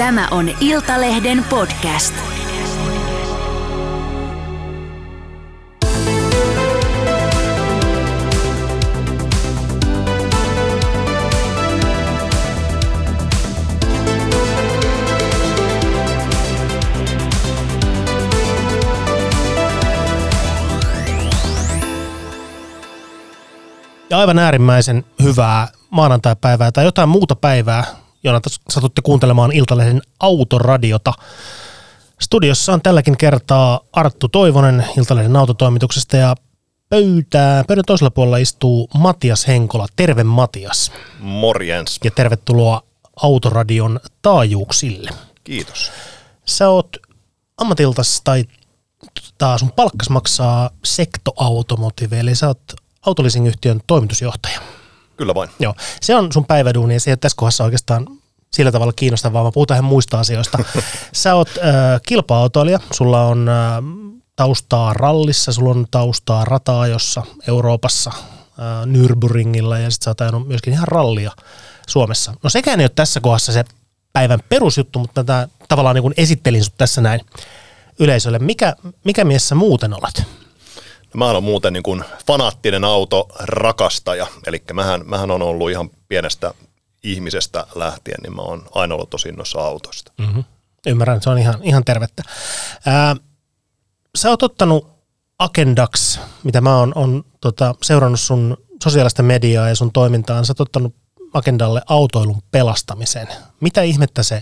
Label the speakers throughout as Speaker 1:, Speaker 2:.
Speaker 1: Tämä on Iltalehden podcast.
Speaker 2: ja aivan äärimmäisen hyvää maanantai-päivää tai jotain muuta päivää, jona satutte kuuntelemaan Iltalehden autoradiota. Studiossa on tälläkin kertaa Arttu Toivonen Iltalehden autotoimituksesta ja pöytää, pöydän toisella puolella istuu Matias Henkola. Terve Matias.
Speaker 3: Morjens.
Speaker 2: Ja tervetuloa Autoradion taajuuksille.
Speaker 3: Kiitos.
Speaker 2: Sä oot ammatiltas tai taas sun palkkas maksaa Sekto Automotive, eli sä oot autoleasing-yhtiön toimitusjohtaja.
Speaker 3: Kyllä vain.
Speaker 2: Joo, se on sun päiväduuni ja se ei ole tässä kohdassa oikeastaan sillä tavalla kiinnostavaa, vaan puhutaan ihan muista asioista. Sä oot äh, kilpa-autoilija, sulla on äh, taustaa rallissa, sulla on taustaa rata-ajossa Euroopassa, äh, Nürburgringilla ja sitten sä oot ajanut myöskin ihan rallia Suomessa. No sekään ei ole tässä kohdassa se päivän perusjuttu, mutta tätä tavallaan niin kuin esittelin sut tässä näin yleisölle. Mikä, mikä mies sä muuten olet?
Speaker 3: Mä olen muuten niin kuin fanaattinen autorakastaja, eli mähän, mähän on ollut ihan pienestä ihmisestä lähtien, niin mä oon aina ollut tosi innoissa autosta.
Speaker 2: Mm-hmm. Ymmärrän, se on ihan, ihan tervettä. Ää, sä oot ottanut agendaksi, mitä mä oon, on, tota, seurannut sun sosiaalista mediaa ja sun toimintaa, sä oot ottanut agendalle autoilun pelastamisen. Mitä ihmettä se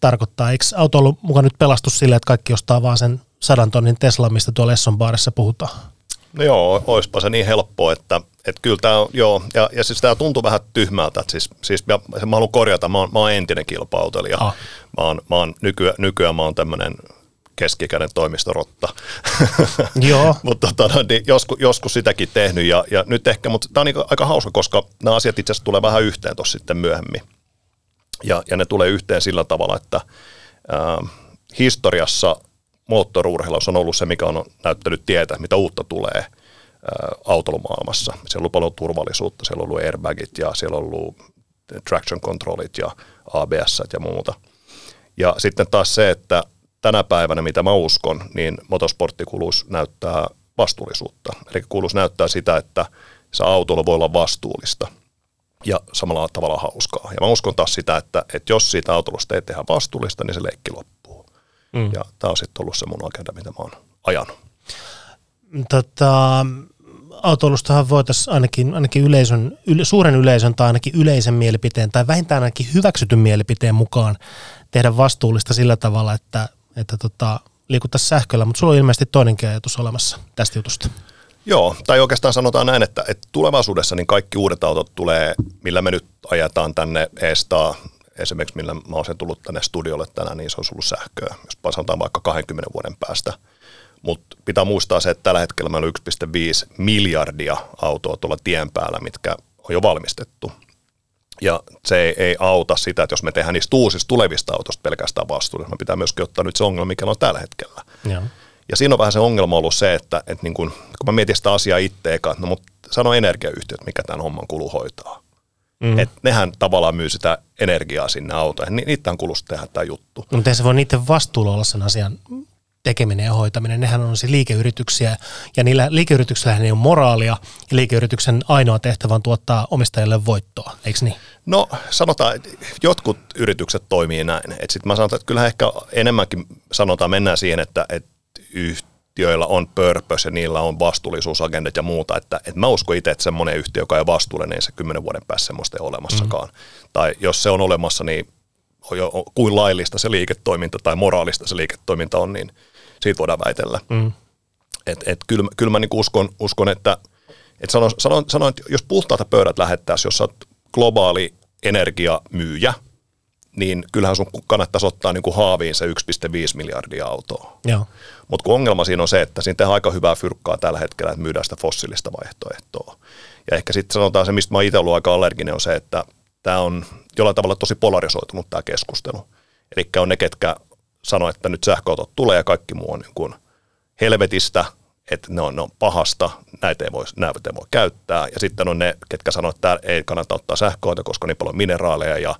Speaker 2: tarkoittaa? Eikö autoilu mukaan nyt pelastu silleen, että kaikki ostaa vaan sen sadan tonnin Tesla, mistä tuolla Esson baarissa puhutaan?
Speaker 3: No joo, oispa se niin helppoa, että, että kyllä tämä on, joo, ja, ja siis tämä tuntuu vähän tyhmältä, että siis, siis mä, mä haluan korjata, mä oon, mä oon entinen kilpautelija, ah. mä oon, mä oon nykyään, nykyään mä oon tämmöinen keskikäden toimistorotta.
Speaker 2: Joo.
Speaker 3: mutta tota, no, niin joskus, joskus sitäkin tehnyt ja, ja nyt ehkä, mutta tämä on niin aika hauska, koska nämä asiat itse asiassa tulee vähän yhteen tuossa sitten myöhemmin. Ja, ja ne tulee yhteen sillä tavalla, että ää, historiassa moottorurheilussa on ollut se, mikä on näyttänyt tietä, mitä uutta tulee autolomaailmassa. Siellä on ollut paljon turvallisuutta, siellä on ollut airbagit ja siellä on ollut traction controlit ja ABS ja muuta. Ja sitten taas se, että tänä päivänä, mitä mä uskon, niin motosporttikuluus näyttää vastuullisuutta. Eli kuluus näyttää sitä, että se autolla voi olla vastuullista ja samalla tavalla hauskaa. Ja mä uskon taas sitä, että, että jos siitä autolusta ei tehdä vastuullista, niin se leikki loppuu. Mm. Ja tämä on sitten ollut se mun agenda, mitä mä oon ajanut.
Speaker 2: Tota, autoilustahan voitaisiin ainakin, ainakin yleisön, yle, suuren yleisön tai ainakin yleisen mielipiteen tai vähintään ainakin hyväksytyn mielipiteen mukaan tehdä vastuullista sillä tavalla, että, että tota, liikuttaisiin sähköllä, mutta sulla on ilmeisesti toinenkin ajatus olemassa tästä jutusta.
Speaker 3: Joo, tai oikeastaan sanotaan näin, että, että tulevaisuudessa niin kaikki uudet autot tulee, millä me nyt ajetaan tänne Estaa, esimerkiksi millä mä oon sen tullut tänne studiolle tänään, niin se on ollut sähköä, jos sanotaan vaikka 20 vuoden päästä. Mutta pitää muistaa se, että tällä hetkellä meillä on 1,5 miljardia autoa tuolla tien päällä, mitkä on jo valmistettu. Ja se ei, ei auta sitä, että jos me tehdään niistä uusista tulevista autoista pelkästään vastuullista, me pitää myöskin ottaa nyt se ongelma, mikä on tällä hetkellä. Ja, Ja siinä on vähän se ongelma ollut se, että, että niin kun, kun mä mietin sitä asiaa itse no mutta sano energiayhtiöt, mikä tämän homman kulu hoitaa. Mm. Että nehän tavallaan myy sitä energiaa sinne autoihin. Ni, niitä on kulusta tehdä tämä juttu.
Speaker 2: No, mutta ei se voi niiden vastuulla olla sen asian tekeminen ja hoitaminen. Nehän on se liikeyrityksiä ja niillä liikeyrityksillä ei ole moraalia ja liikeyrityksen ainoa tehtävä on tuottaa omistajalle voittoa, eikö niin?
Speaker 3: No sanotaan, että jotkut yritykset toimii näin. Sitten mä sanon, että kyllähän ehkä enemmänkin sanotaan, mennään siihen, että, että yhtiöillä on purpose ja niillä on vastuullisuusagendat ja muuta. Että, että mä uskon itse, että semmoinen yhtiö, joka ei vastuullinen, niin se kymmenen vuoden päässä semmoista ei ole olemassakaan. Mm. Tai jos se on olemassa, niin jo, kuin laillista se liiketoiminta tai moraalista se liiketoiminta on, niin siitä voidaan väitellä. Mm. Et, et kyllä, kyllä mä niinku uskon, uskon, että et sano, sano, sano, että jos puhtaalta pöydät lähettäisiin, jos olet globaali energiamyyjä, niin kyllähän sun kannattaisi ottaa niin kuin haaviin se 1,5 miljardia autoa. Mutta kun ongelma siinä on se, että siinä tehdään aika hyvää fyrkkaa tällä hetkellä, että myydään sitä fossiilista vaihtoehtoa. Ja ehkä sitten sanotaan se, mistä mä itse ollut aika allerginen, on se, että tämä on jollain tavalla tosi polarisoitunut tämä keskustelu. Eli on ne, ketkä sanoo, että nyt sähköautot tulee ja kaikki muu on niin kuin helvetistä, että ne on, ne on pahasta, näitä ei, voi, näitä ei voi käyttää. Ja sitten on ne, ketkä sanoo, että ei kannata ottaa sähköautoa, koska on niin paljon mineraaleja ja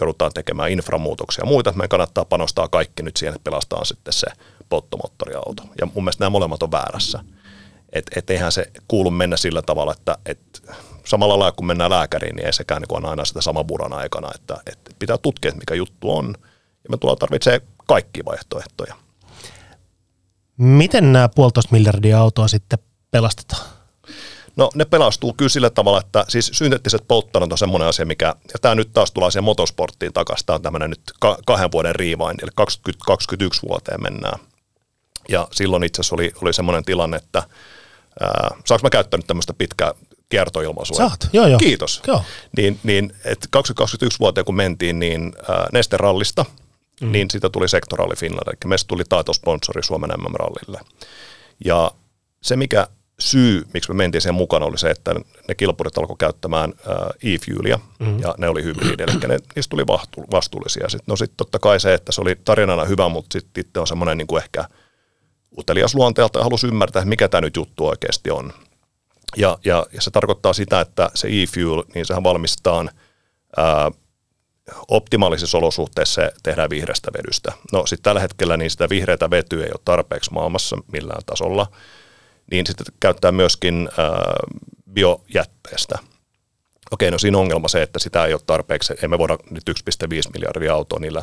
Speaker 3: joudutaan tekemään inframuutoksia ja muita, meidän kannattaa panostaa kaikki nyt siihen, että pelastaa sitten se polttomoottoriauto. Ja mun mielestä nämä molemmat on väärässä. Että et eihän se kuulu mennä sillä tavalla, että et samalla lailla kun mennään lääkäriin, niin ei sekään niin aina sitä saman buran aikana, että, että pitää tutkia, mikä juttu on. Ja me tullaan tarvitsee kaikki vaihtoehtoja.
Speaker 2: Miten nämä puolitoista miljardia autoa sitten pelastetaan?
Speaker 3: No ne pelastuu kyllä sillä tavalla, että siis synteettiset polttoaineet on semmoinen asia, mikä, ja tämä nyt taas tulee siihen motosporttiin takaisin, tämä on tämmöinen nyt kahden vuoden riivain, eli 2021 vuoteen mennään. Ja silloin itse asiassa oli, oli semmoinen tilanne, että ää, saanko mä käyttää nyt tämmöistä pitkää kiertoilmaisua?
Speaker 2: Saat, joo joo.
Speaker 3: Kiitos.
Speaker 2: Joo.
Speaker 3: Niin, niin että 2021 vuoteen kun mentiin, niin ää, Nesterallista, mm. niin siitä tuli sektoraali Finland, eli meistä tuli taitosponsori Suomen MM-rallille. Ja se, mikä syy, miksi me mentiin sen mukana, oli se, että ne kilpurit alkoi käyttämään e-fuelia, mm. ja ne oli hybridi, eli ne, niistä tuli vastuullisia. Sitten, no sitten totta kai se, että se oli tarinana hyvä, mutta sitten itse on semmoinen niin ehkä utelias luonteelta ja halusi ymmärtää, mikä tämä nyt juttu oikeasti on. Ja, ja, ja se tarkoittaa sitä, että se e-fuel, niin sehän valmistetaan ää, optimaalisissa olosuhteissa tehdään vihreästä vedystä. No sitten tällä hetkellä niin sitä vihreätä vetyä ei ole tarpeeksi maailmassa millään tasolla, niin sitten käyttää myöskin biojätteestä. Okei, no siinä on ongelma se, että sitä ei ole tarpeeksi, emme voida nyt 1,5 miljardia autoa niillä,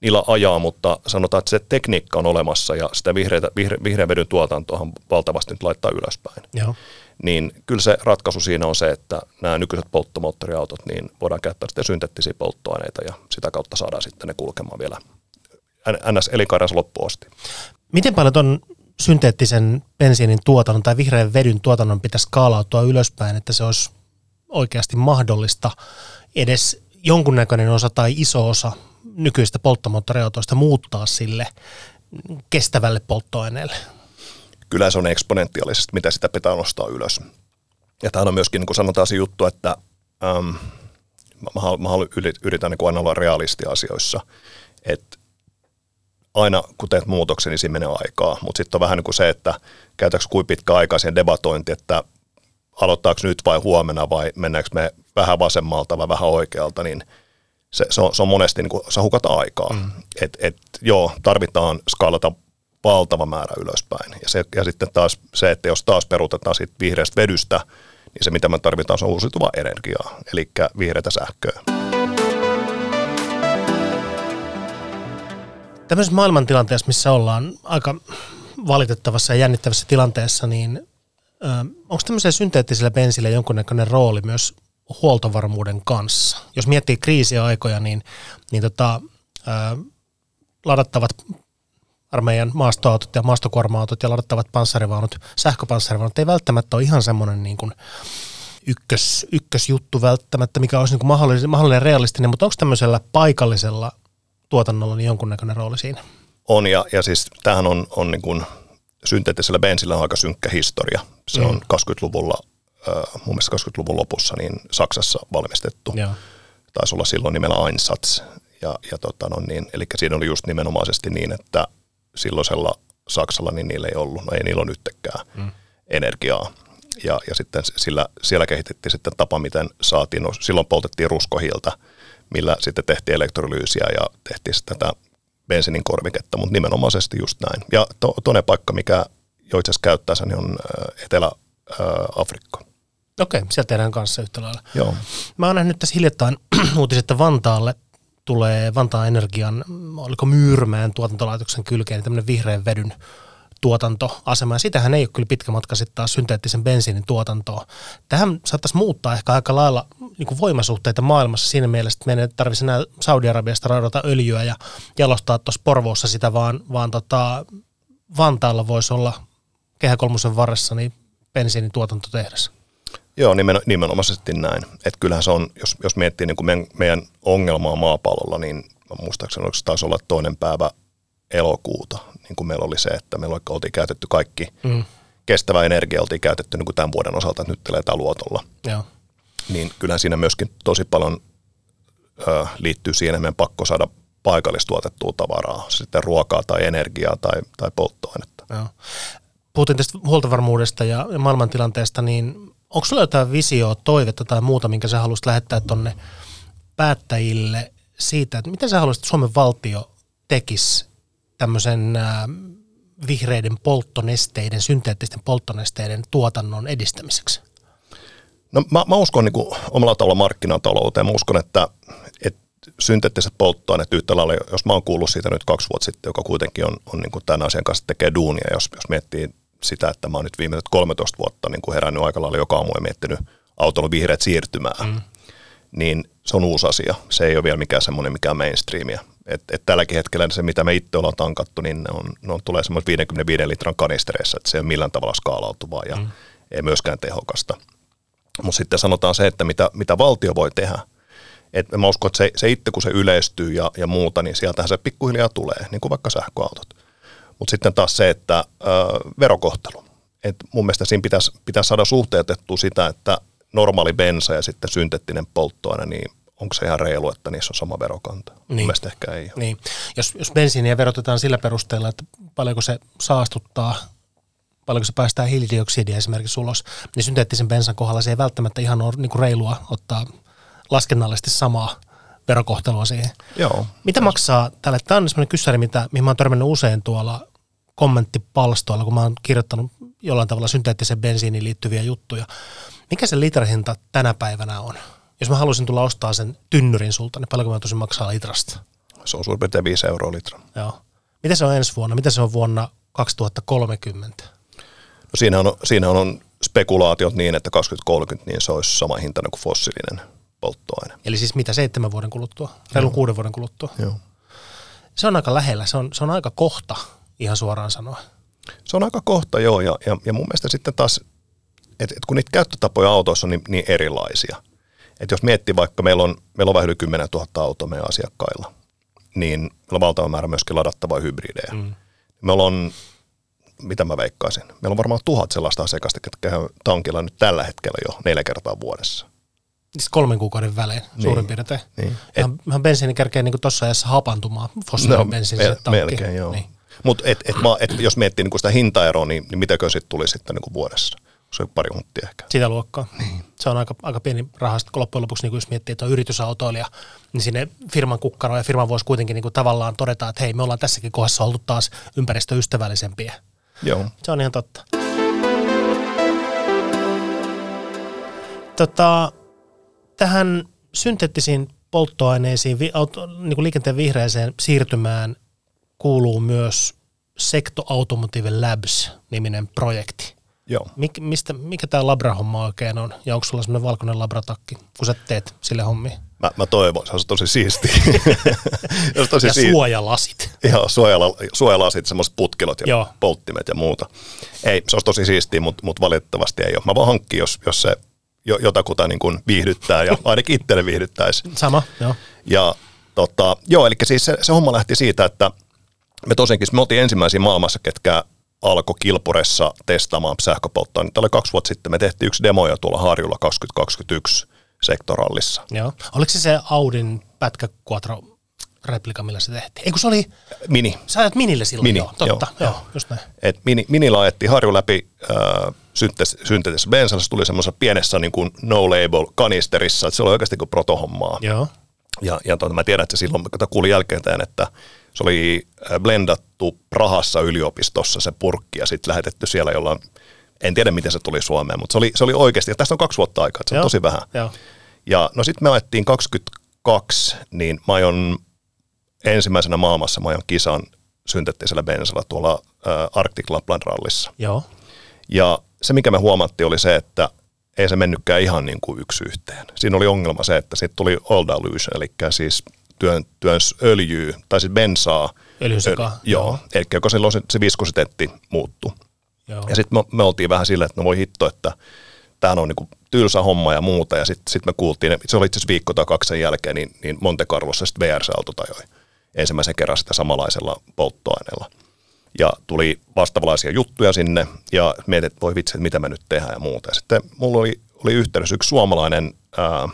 Speaker 3: niillä ajaa, mutta sanotaan, että se tekniikka on olemassa ja sitä vihreätä, vihre, vihreän vedyn tuotantohan valtavasti nyt laittaa ylöspäin.
Speaker 2: Joo
Speaker 3: niin kyllä se ratkaisu siinä on se, että nämä nykyiset polttomoottoriautot, niin voidaan käyttää sitten synteettisiä polttoaineita ja sitä kautta saadaan sitten ne kulkemaan vielä ns. elinkaarensa loppuun asti.
Speaker 2: Miten paljon tuon synteettisen bensiinin tuotannon tai vihreän vedyn tuotannon pitäisi skaalautua ylöspäin, että se olisi oikeasti mahdollista edes jonkunnäköinen osa tai iso osa nykyistä polttomoottoriautoista muuttaa sille kestävälle polttoaineelle?
Speaker 3: kyllä se on eksponentiaalisesti, mitä sitä pitää nostaa ylös. Ja tämä on myöskin, niin kuin sanotaan se juttu, että ähm, mä, mä yritän niin aina olla realisti asioissa, että aina kun teet muutoksen, niin siinä menee aikaa, mutta sitten on vähän niin kuin se, että käytätkö kuin pitkä aikaa siihen debatointi, että aloittaako nyt vai huomenna vai mennäänkö me vähän vasemmalta vai vähän oikealta, niin se, se, on, se on monesti niin kuin, sä hukata aikaa. Mm. Et, et, joo, tarvitaan skaalata valtava määrä ylöspäin. Ja, se, ja sitten taas se, että jos taas peruutetaan siitä vihreästä vedystä, niin se mitä me tarvitaan on uusiutuvaa energiaa, eli vihreätä sähköä.
Speaker 2: Tämmöisessä maailmantilanteessa, missä ollaan aika valitettavassa ja jännittävässä tilanteessa, niin onko tämmöisellä synteettisellä bensillä jonkunnäköinen rooli myös huoltovarmuuden kanssa? Jos miettii kriisiaikoja, niin, niin tota, ladattavat armeijan maastoautot ja maastokuorma-autot ja ladattavat panssarivaunut, sähköpanssarivaunut ei välttämättä ole ihan semmoinen niin kuin ykkös, ykkösjuttu välttämättä, mikä olisi niin kuin mahdollinen, mahdollinen realistinen, mutta onko tämmöisellä paikallisella tuotannolla niin jonkunnäköinen rooli siinä?
Speaker 3: On ja, ja siis tämähän on, on niin kuin synteettisellä bensillä on aika synkkä historia. Se mm. on 20-luvulla, äh, mun mielestä 20-luvun lopussa niin Saksassa valmistettu. Joo. Taisi olla silloin nimellä Einsatz. Ja, ja tota, no niin, eli siinä oli just nimenomaisesti niin, että silloisella Saksalla, niin niillä ei ollut, no ei niillä ole nyttekään mm. energiaa. Ja, ja sitten sillä, siellä kehitettiin sitten tapa, miten saatiin, no silloin poltettiin ruskohilta, millä sitten tehtiin elektrolyysiä ja tehtiin tätä bensinin korviketta, mutta nimenomaisesti just näin. Ja to, toinen paikka, mikä jo itse asiassa käyttää sen, niin on äh, Etelä-Afrikka.
Speaker 2: Okei, sieltä tehdään kanssa yhtä lailla.
Speaker 3: Joo.
Speaker 2: Mä oon nähnyt tässä hiljattain uutiset, että Vantaalle tulee Vantaan Energian, oliko Myyrmään tuotantolaitoksen kylkeen, niin tämmöinen vihreän vedyn tuotantoasema, ja sitähän ei ole kyllä pitkä matka sitten taas synteettisen bensiinin tuotantoa. Tähän saattaisi muuttaa ehkä aika lailla niin kuin voimasuhteita maailmassa siinä mielessä, että meidän ei tarvitsisi enää Saudi-Arabiasta raudata öljyä ja jalostaa tuossa Porvoossa sitä, vaan, vaan tota, Vantaalla voisi olla Kehä Kolmosen varressa niin bensiinin tuotantotehdas.
Speaker 3: Joo, nimen, nimenomaisesti näin. Että kyllähän se on, jos, jos miettii niin kuin meidän, meidän ongelmaa maapallolla, niin muistaakseni se taisi olla toinen päivä elokuuta, niin kuin meillä oli se, että meillä oltiin käytetty kaikki mm. kestävä energia, oltiin käytetty niin kuin tämän vuoden osalta, että nyt teletään luotolla.
Speaker 2: Joo.
Speaker 3: Niin kyllähän siinä myöskin tosi paljon ö, liittyy siihen, että meidän pakko saada paikallistuotettua tavaraa, sitten ruokaa tai energiaa tai, tai polttoainetta.
Speaker 2: Joo. Puhuttiin tästä huoltovarmuudesta ja maailmantilanteesta, niin onko sulla jotain visioa, toivetta tai muuta, minkä sä haluaisit lähettää tuonne päättäjille siitä, että miten sä haluaisit, että Suomen valtio tekisi tämmöisen vihreiden polttonesteiden, synteettisten polttonesteiden tuotannon edistämiseksi?
Speaker 3: No mä, mä uskon niin kuin omalla tavalla markkinatalouteen. Mä uskon, että, että synteettiset polttoaineet yhtä lailla, jos mä oon kuullut siitä nyt kaksi vuotta sitten, joka kuitenkin on, on niin kuin tämän asian kanssa tekee duunia, jos, jos miettii sitä, että mä oon nyt viimeiset 13 vuotta niin kuin herännyt aika lailla joka aamu ja miettinyt auton vihreät siirtymää, mm. niin se on uusi asia. Se ei ole vielä mikään semmoinen mikään mainstreamia. Et, et tälläkin hetkellä se, mitä me itse ollaan tankattu, niin ne, on, ne on, tulee semmoisen 55 litran kanistereissa, että se ei ole millään tavalla skaalautuvaa ja mm. ei myöskään tehokasta. Mutta sitten sanotaan se, että mitä, mitä valtio voi tehdä. Et mä uskon, että se, se itse kun se yleistyy ja, ja muuta, niin sieltähän se pikkuhiljaa tulee, niin kuin vaikka sähköautot. Mutta sitten taas se, että ö, verokohtelu. Et mun mielestä siinä pitäisi, pitäisi saada suhteutettua sitä, että normaali bensa ja sitten synteettinen polttoaine, niin onko se ihan reilu, että niissä on sama verokanta? Niin. Mun mielestä ehkä ei ole.
Speaker 2: Niin. Jos, jos bensiiniä verotetaan sillä perusteella, että paljonko se saastuttaa, paljonko se päästää hiilidioksidia esimerkiksi ulos, niin synteettisen bensan kohdalla se ei välttämättä ihan ole niin kuin reilua ottaa laskennallisesti samaa verokohtelua siihen.
Speaker 3: Joo.
Speaker 2: Mitä maksaa tälle? Tämä on sellainen kyssäri, mitä, mihin mä oon törmännyt usein tuolla kommenttipalstoilla, kun mä oon kirjoittanut jollain tavalla synteettiseen bensiiniin liittyviä juttuja. Mikä se litrahinta tänä päivänä on? Jos mä haluaisin tulla ostaa sen tynnyrin sulta, niin paljonko mä tosi maksaa litrasta?
Speaker 3: Se on suurin piirtein 5 euroa litra.
Speaker 2: Joo. Mitä se on ensi vuonna? Mitä se on vuonna 2030?
Speaker 3: No siinä on, siinä on spekulaatiot niin, että 2030 niin se olisi sama hinta kuin fossiilinen polttoaine.
Speaker 2: Eli siis mitä, seitsemän vuoden kuluttua? Reilun kuuden vuoden kuluttua?
Speaker 3: Joo.
Speaker 2: Se on aika lähellä, se on, se on aika kohta, ihan suoraan sanoen.
Speaker 3: Se on aika kohta, joo, ja, ja, ja mun mielestä sitten taas, että et kun niitä käyttötapoja autoissa on niin, niin erilaisia, että jos miettii vaikka, meillä on, meillä on vähän yli 10 000 autoa meidän asiakkailla, niin meillä on valtava määrä myöskin ladattavaa hybridejä. Mm. Meillä on, mitä mä veikkaisin, meillä on varmaan tuhat sellaista asiakasta, jotka käy tankilla nyt tällä hetkellä jo neljä kertaa vuodessa.
Speaker 2: Siis kolmen kuukauden välein niin. suurin piirtein. Niin. Ihan, ihan bensiini kerkee niin tuossa ajassa hapantumaan fossiilinen no, bensiini mel-
Speaker 3: Melkein, joo. Niin. Mutta et, et, et, jos miettii niin sitä hintaeroa, niin, niin mitäkö sitten tuli sitten niin vuodessa? Se on pari hunttia ehkä.
Speaker 2: Sitä luokkaa. Niin. Se on aika, aika pieni raha. Sitten loppujen lopuksi, niin jos miettii, että on yritysautoilija, niin sinne firman kukkaro ja firman voisi kuitenkin niin kuin tavallaan todeta, että hei, me ollaan tässäkin kohdassa oltu taas ympäristöystävällisempiä.
Speaker 3: Joo.
Speaker 2: Se on ihan totta. Tota, tähän synteettisiin polttoaineisiin, auto, niin kuin liikenteen vihreäseen siirtymään kuuluu myös Secto Automotive Labs-niminen projekti.
Speaker 3: Joo.
Speaker 2: Mik, mistä, mikä tämä labra-homma oikein on? Ja onko sulla semmoinen valkoinen labratakki, kun sä teet sille hommi?
Speaker 3: Mä, mä toivon, se olisi tosi siisti.
Speaker 2: se olisi tosi ja siisti. suojalasit.
Speaker 3: Joo, suojala, suojalasit, semmoiset putkilot ja Joo. polttimet ja muuta. Ei, se olisi tosi siistiä, mutta, mutta valitettavasti ei ole. Mä vaan hankkiin, jos, jos se jotakuta niin kuin viihdyttää ja ainakin itselle viihdyttäisi.
Speaker 2: Sama, joo.
Speaker 3: Ja tota, joo, eli siis se, se homma lähti siitä, että me tosiaankin, me oltiin ensimmäisiä maailmassa, ketkä alkoi Kilpuressa testaamaan sähköpolttoa. Tämä oli kaksi vuotta sitten. Me tehtiin yksi demo jo tuolla Harjulla 2021 sektorallissa.
Speaker 2: Joo. Oliko se se Audin pätkä Quattro replika, millä se tehtiin? Eikö se oli...
Speaker 3: Mini.
Speaker 2: Sä ajat Minille silloin,
Speaker 3: Mini,
Speaker 2: joo. Totta, joo, joo just näin.
Speaker 3: Et mini, minillä ajettiin Harju läpi äh, synteettisessä bensalla, se tuli semmoisessa pienessä niin kuin no-label kanisterissa, että se oli oikeasti kuin protohommaa.
Speaker 2: Joo.
Speaker 3: Ja, ja tuota, mä tiedän, että se silloin, kun kuulin jälkeen että se oli äh, blendattu Prahassa yliopistossa se purkki ja sitten lähetetty siellä jollain, en tiedä miten se tuli Suomeen, mutta se oli, se oli oikeasti, ja tästä on kaksi vuotta aikaa, että se on Joo. tosi vähän.
Speaker 2: Joo.
Speaker 3: Ja no sitten me ajettiin 22, niin mä ajon ensimmäisenä maailmassa, mä ajon kisan synteettisellä bensalla tuolla äh, Arctic Lapland rallissa.
Speaker 2: Joo.
Speaker 3: Ja se, mikä me huomattiin, oli se, että ei se mennytkään ihan niin kuin yksi yhteen. Siinä oli ongelma se, että sitten tuli oil dilution, eli siis työn, työns öljyä, tai siis bensaa.
Speaker 2: Öljyseka. Öl,
Speaker 3: joo, eli kun silloin se, se viskositeetti muuttui. Joo. Ja sitten me, me, oltiin vähän silleen, että no voi hitto, että tämä on niinku tylsä homma ja muuta. Ja sitten sit me kuultiin, se oli itse asiassa viikko tai kaksi sen jälkeen, niin, niin Monte Carlossa sitten VRC-auto tajoi ensimmäisen kerran sitä samanlaisella polttoaineella ja tuli vastaavanlaisia juttuja sinne ja mietin, että voi vitsi, että mitä me nyt tehdään ja muuta. Ja sitten mulla oli, oli yhteydessä yksi suomalainen ää,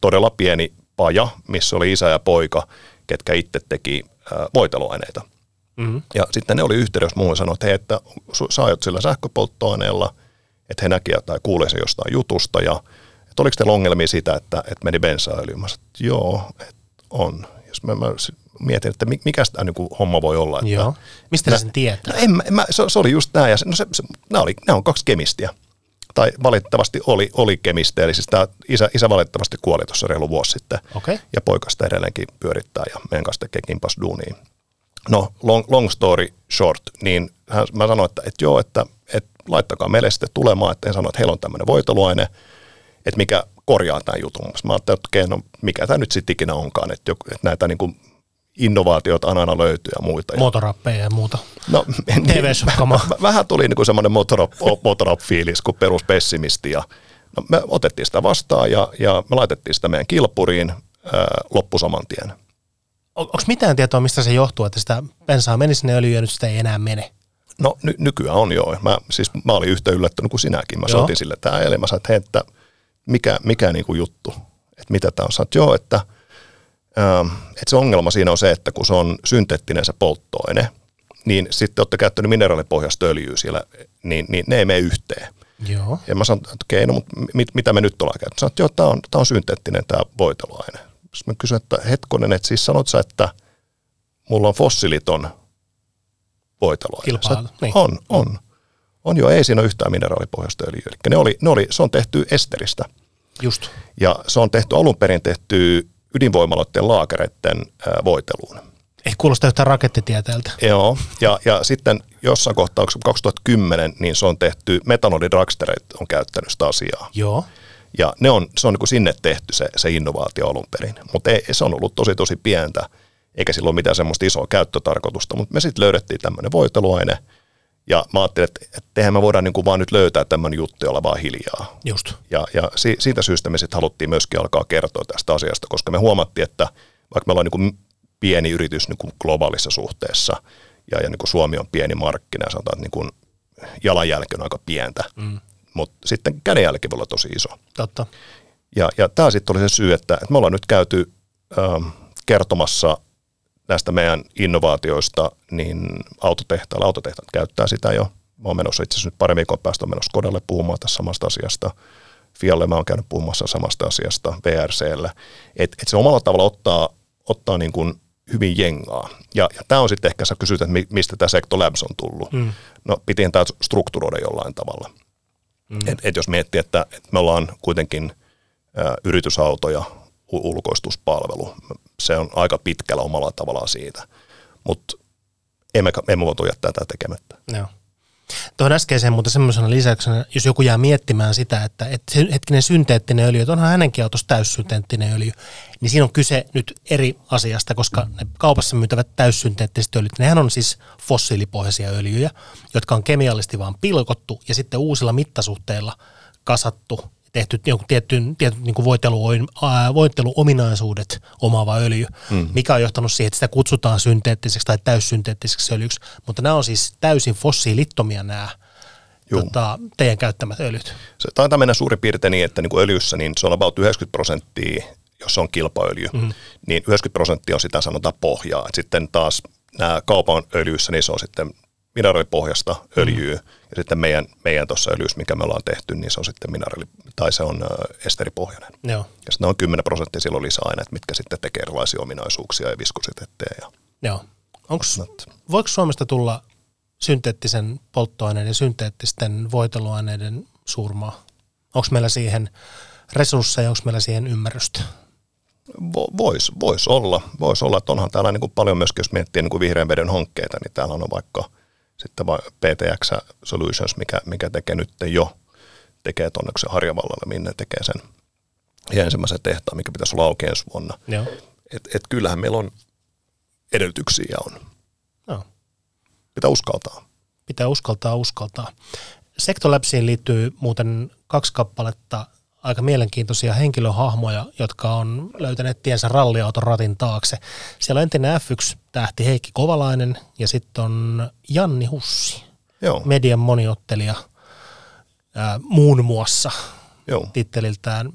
Speaker 3: todella pieni paja, missä oli isä ja poika, ketkä itse teki ää, voiteluaineita. Mm-hmm. Ja sitten ne oli yhteydessä muuhun ja sanoi, että hei, että sä ajat sillä sähköpolttoaineella, että he näkivät tai kuulee se jostain jutusta ja että oliko teillä ongelmia siitä, että, että meni bensaöljy? Mä sanoin, että joo, että on. Jos mä, mä mietin, että mi- mikä tämä niin homma voi olla. Että
Speaker 2: Joo. Mistä sä sen tietää?
Speaker 3: No en, mä- en mä, se, se oli just tämä, ja se, no se, se, nämä, oli, nämä on kaksi kemistiä. Tai valitettavasti oli, oli kemistejä, eli siis tämä isä, isä valitettavasti kuoli tuossa reilu vuosi sitten.
Speaker 2: Okei.
Speaker 3: Ja poika sitä edelleenkin pyörittää ja meidän kanssa tekee kimpas duunia. No, long, long story short, niin hän, mä sanoin, että, että joo, että, että laittakaa meille sitten tulemaan, että en sano, että heillä on tämmöinen voiteluaine, että mikä korjaa tämän jutun. Mä ajattelin, että okei, no mikä tämä nyt sitten ikinä onkaan, että, että näitä niin kuin innovaatioita aina löytyy ja muita. Ja
Speaker 2: Motorappeja ja muuta.
Speaker 3: No,
Speaker 2: TV-shop-kamaa.
Speaker 3: Väh- Vähän tuli niin semmoinen motorop-fiilis kuin peruspessimisti ja no, me otettiin sitä vastaan ja, ja me laitettiin sitä meidän kilpuriin ää, loppu saman tien.
Speaker 2: Onko mitään tietoa, mistä se johtuu, että sitä bensaa meni sinne öljyyn ja nyt sitä ei enää mene?
Speaker 3: No ny- nykyään on joo. Mä, siis mä olin yhtä yllättynyt kuin sinäkin. Mä soitin sille tämä eilen. Mä sanoin, että hei, että mikä, mikä niinku juttu, että mitä tämä on. Sanoin, että joo, että, että se ongelma siinä on se, että kun se on synteettinen se polttoaine, niin sitten olette käyttänyt mineraalipohjasta öljyä siellä, niin, niin ne ei mene yhteen.
Speaker 2: Joo.
Speaker 3: Ja mä sanoin, että okei, no mutta mit, mitä me nyt ollaan käyttänyt? Sanoin, että joo, tämä on, tää on synteettinen tämä voiteluaine. Sitten mä kysyin, että hetkonen, että siis sanot sä, että mulla on fossiiliton voiteluaine?
Speaker 2: Kilpailu, niin.
Speaker 3: On, on. On jo, ei siinä ole yhtään mineraalipohjaista öljyä. Eli ne oli, ne oli, se on tehty esteristä.
Speaker 2: Just.
Speaker 3: Ja se on tehty alun perin tehty ydinvoimaloiden laakereiden voiteluun.
Speaker 2: Ei kuulosta yhtään rakettitieteeltä.
Speaker 3: Joo, ja, ja sitten jossain kohtaa, se 2010, niin se on tehty, metanolidragsterit on käyttänyt sitä asiaa.
Speaker 2: Joo.
Speaker 3: Ja ne on, se on niin kuin sinne tehty se, se innovaatio alun perin. Mutta se on ollut tosi tosi pientä, eikä sillä ole mitään semmoista isoa käyttötarkoitusta. Mutta me sitten löydettiin tämmöinen voiteluaine, ja mä ajattelin, että, että eihän me voidaan niin kuin vaan nyt löytää tämmöinen juttu ja olla vaan hiljaa.
Speaker 2: Just.
Speaker 3: Ja, ja si, siitä syystä me sitten haluttiin myöskin alkaa kertoa tästä asiasta, koska me huomattiin, että vaikka me ollaan niin kuin pieni yritys niin kuin globaalissa suhteessa, ja, ja niin kuin Suomi on pieni markkina, ja sanotaan, että niin kuin jalanjälki on aika pientä, mm. mutta sitten kädenjälki voi olla tosi iso.
Speaker 2: Totta.
Speaker 3: Ja, ja tämä sitten oli se syy, että, että me ollaan nyt käyty ähm, kertomassa näistä meidän innovaatioista, niin autotehtailla, autotehtaat käyttää sitä jo. Mä oon menossa itse asiassa nyt pari viikon päästä on menossa Kodalle puhumaan tässä samasta asiasta. Fialle mä oon käynyt puhumassa samasta asiasta, VRClle. Että et se omalla tavalla ottaa, ottaa niin kuin hyvin jengaa. Ja, ja tämä on sitten ehkä, sä kysyt, että mi- mistä tämä Sector Labs on tullut. Mm. No pitihän tämä strukturoida jollain tavalla. Mm. Et, et jos miettii, että, että me ollaan kuitenkin ä, yritysauto ja u- ulkoistuspalvelu, se on aika pitkällä omalla tavallaan siitä. Mutta emme, emme voitu jättää tätä tekemättä.
Speaker 2: Joo. Tuohon äskeiseen muuten semmoisena lisäyksenä, jos joku jää miettimään sitä, että, se hetkinen synteettinen öljy, että onhan hänenkin autossa täyssynteettinen öljy, niin siinä on kyse nyt eri asiasta, koska ne kaupassa myytävät täyssynteettiset öljyt, nehän on siis fossiilipohjaisia öljyjä, jotka on kemiallisesti vaan pilkottu ja sitten uusilla mittasuhteilla kasattu tehty jonkun tietyn, tietyn niin voitteluominaisuudet omaava öljy, mm. mikä on johtanut siihen, että sitä kutsutaan synteettiseksi tai täyssynteettiseksi öljyksi, mutta nämä on siis täysin fossiilittomia nämä
Speaker 3: Juu.
Speaker 2: tota, teidän käyttämät öljyt.
Speaker 3: Se taitaa mennä suurin piirtein niin, että niin kuin öljyssä niin se on about 90 prosenttia, jos se on kilpaöljy, mm. niin 90 prosenttia on sitä sanotaan pohjaa. Et sitten taas nämä kaupan öljyissä, niin se on sitten mineraalipohjasta öljyä, mm. Ja sitten meidän, meidän tuossa öljyssä, mikä me ollaan tehty, niin se on sitten mineraali, tai se on esteripohjainen.
Speaker 2: Joo.
Speaker 3: Ja sitten on 10 prosenttia silloin lisäaineet, mitkä sitten tekee erilaisia ominaisuuksia ja viskositeetteja. Ja,
Speaker 2: Joo. Onks, voiko Suomesta tulla synteettisen polttoaineen ja synteettisten voiteluaineiden suurmaa? Onko meillä siihen resursseja, onko meillä siihen ymmärrystä?
Speaker 3: Vo, Voisi vois olla, vois olla, että onhan täällä niin kuin paljon myöskin, jos miettii niin kuin vihreän veden hankkeita, niin täällä on vaikka sitten PTX Solutions, mikä, mikä tekee nyt jo, tekee tuonne se Harjavallalle, minne tekee sen ja ensimmäisen tehtaan, mikä pitäisi olla auki ensi vuonna.
Speaker 2: Joo.
Speaker 3: Et, et kyllähän meillä on edellytyksiä on.
Speaker 2: Joo.
Speaker 3: Pitää uskaltaa.
Speaker 2: Pitää uskaltaa uskaltaa. Sectolabsiin liittyy muuten kaksi kappaletta aika mielenkiintoisia henkilöhahmoja, jotka on löytäneet tiensä ralliauton ratin taakse. Siellä on entinen F1-tähti Heikki Kovalainen ja sitten on Janni Hussi,
Speaker 3: Joo,
Speaker 2: median moniottelija ää, muun muassa
Speaker 3: joo.
Speaker 2: titteliltään.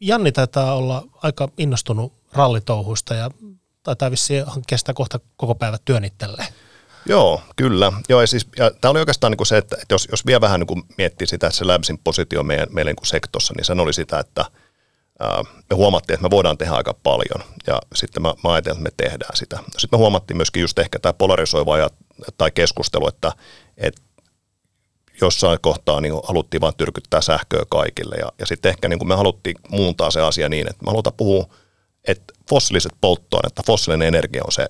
Speaker 2: Janni taitaa olla aika innostunut rallitouhuista ja taitaa vissiin hankkia sitä kohta koko päivä työn itselleen.
Speaker 3: Joo, kyllä. Joo, ja siis, ja tämä oli oikeastaan niin kuin se, että, että jos, jos vielä vähän niin kuin miettii sitä, että se Labsin positio meidän, meidän niin kuin sektossa, niin se oli sitä, että ää, me huomattiin, että me voidaan tehdä aika paljon ja sitten mä, mä ajattelin, että me tehdään sitä. Sitten me huomattiin myöskin just ehkä tämä polarisoiva ja, tai keskustelu, että, että jossain kohtaa niin haluttiin vain tyrkyttää sähköä kaikille ja, ja sitten ehkä niin kuin me haluttiin muuntaa se asia niin, että me halutaan puhua, että fossiiliset polttoaineet, että fossiilinen energia on se,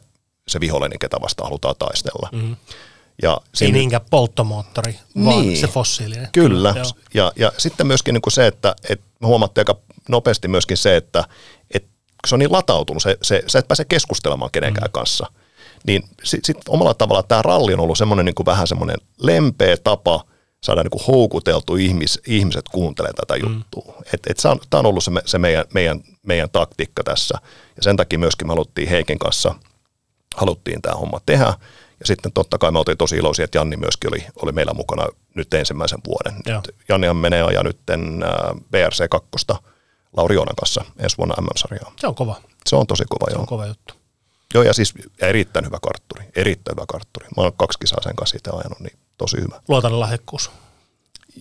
Speaker 3: se vihollinen, ketä vastaan halutaan taistella. Mm.
Speaker 2: Ja Ei niinkään polttomoottori, vaan niin, se fossiilinen.
Speaker 3: Kyllä. Ja, ja sitten myöskin niin kuin se, että, me huomattiin aika nopeasti myöskin se, että, että se on niin latautunut, se, se, sä et pääse keskustelemaan kenenkään mm. kanssa. Niin sitten sit omalla tavalla tämä ralli on ollut semmoinen niin kuin vähän semmoinen lempeä tapa saada niin kuin houkuteltu ihmis, ihmiset kuuntelemaan tätä mm. juttua. Et, et tämä on ollut se, se meidän, meidän, meidän taktiikka tässä. Ja sen takia myöskin me haluttiin Heikin kanssa, haluttiin tämä homma tehdä. Ja sitten totta kai me oltiin tosi iloisia, että Janni myöskin oli, oli meillä mukana nyt ensimmäisen vuoden. Nyt Jannihan menee ajaa nyt BRC 2 Lauri Joonan kanssa ensi vuonna MM-sarjaa.
Speaker 2: Se on kova.
Speaker 3: Se on tosi kova,
Speaker 2: Se
Speaker 3: joo.
Speaker 2: on kova juttu.
Speaker 3: Joo, ja siis erittäin hyvä kartturi. Erittäin hyvä kartturi. Mä oon kaksi kisaa sen kanssa itse ajanut, niin tosi hyvä.
Speaker 2: Luotan lahjakkuus.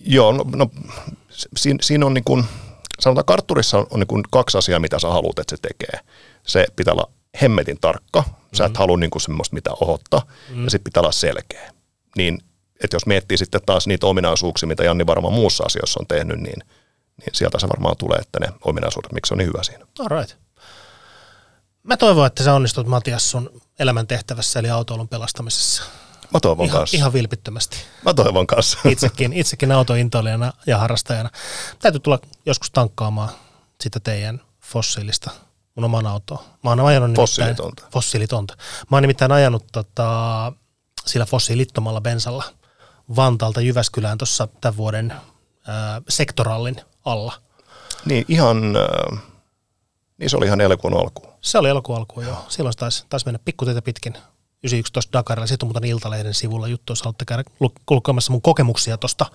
Speaker 3: Joo, no, no siinä, siinä on niin kuin, sanotaan kartturissa on, on niin kuin kaksi asiaa, mitä sä haluat, että se tekee. Se pitää olla hemmetin tarkka, sä et mm. halua niin kuin semmoista mitä ohottaa, mm. ja sitten pitää olla selkeä. Niin, että jos miettii sitten taas niitä ominaisuuksia, mitä Janni varmaan muussa asioissa on tehnyt, niin, niin sieltä se varmaan tulee, että ne ominaisuudet, miksi on niin hyvä siinä.
Speaker 2: All right. Mä toivon, että sä onnistut Matias sun elämäntehtävässä eli autoilun pelastamisessa.
Speaker 3: Mä toivon
Speaker 2: ihan,
Speaker 3: kanssa.
Speaker 2: Ihan vilpittömästi.
Speaker 3: Mä toivon kanssa.
Speaker 2: Itsekin, itsekin autointoilijana ja harrastajana. Täytyy tulla joskus tankkaamaan sitä teidän fossiilista mun oman autoa. Mä oon ajanut
Speaker 3: fossiilitonta.
Speaker 2: fossiilitonta. Mä oon nimittäin ajanut tota, sillä fossiilittomalla bensalla Vantaalta Jyväskylään tuossa tämän vuoden äh, sektorallin alla.
Speaker 3: Niin ihan, äh, niin se oli ihan elokuun alkuun.
Speaker 2: Se oli elokuun alkuun, joo. Silloin taisi, taisi mennä pikkuteitä pitkin 911 Dakarilla. Sitten on muuten Iltalehden sivulla juttu, jos haluatte käydä kulkemassa mun kokemuksia tuosta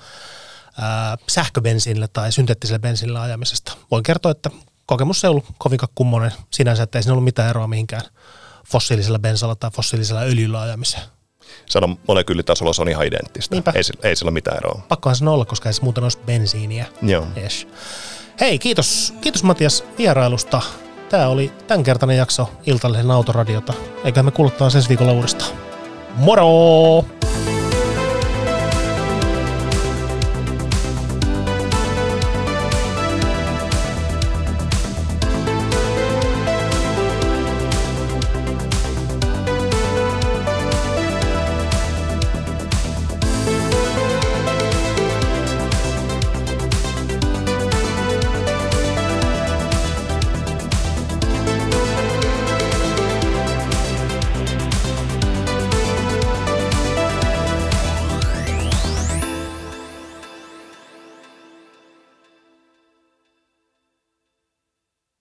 Speaker 2: sähköbensiinillä tai synteettisellä bensiinillä ajamisesta. Voin kertoa, että kokemus ei ollut kovinkaan kummonen sinänsä, että ei siinä ollut mitään eroa mihinkään fossiilisella bensalla tai fossiilisella öljyllä ajamiseen.
Speaker 3: Sanon molekyylitasolla se on ihan identtistä. Niinpä. Ei, ei sillä ole mitään eroa.
Speaker 2: Pakkohan se olla, koska ei se muuten olisi bensiiniä.
Speaker 3: Joo.
Speaker 2: Yes. Hei, kiitos, kiitos Matias vierailusta. Tämä oli tämänkertainen jakso Iltalehden autoradiota. Eiköhän me kuuluttaa ensi viikolla uudestaan. Moro!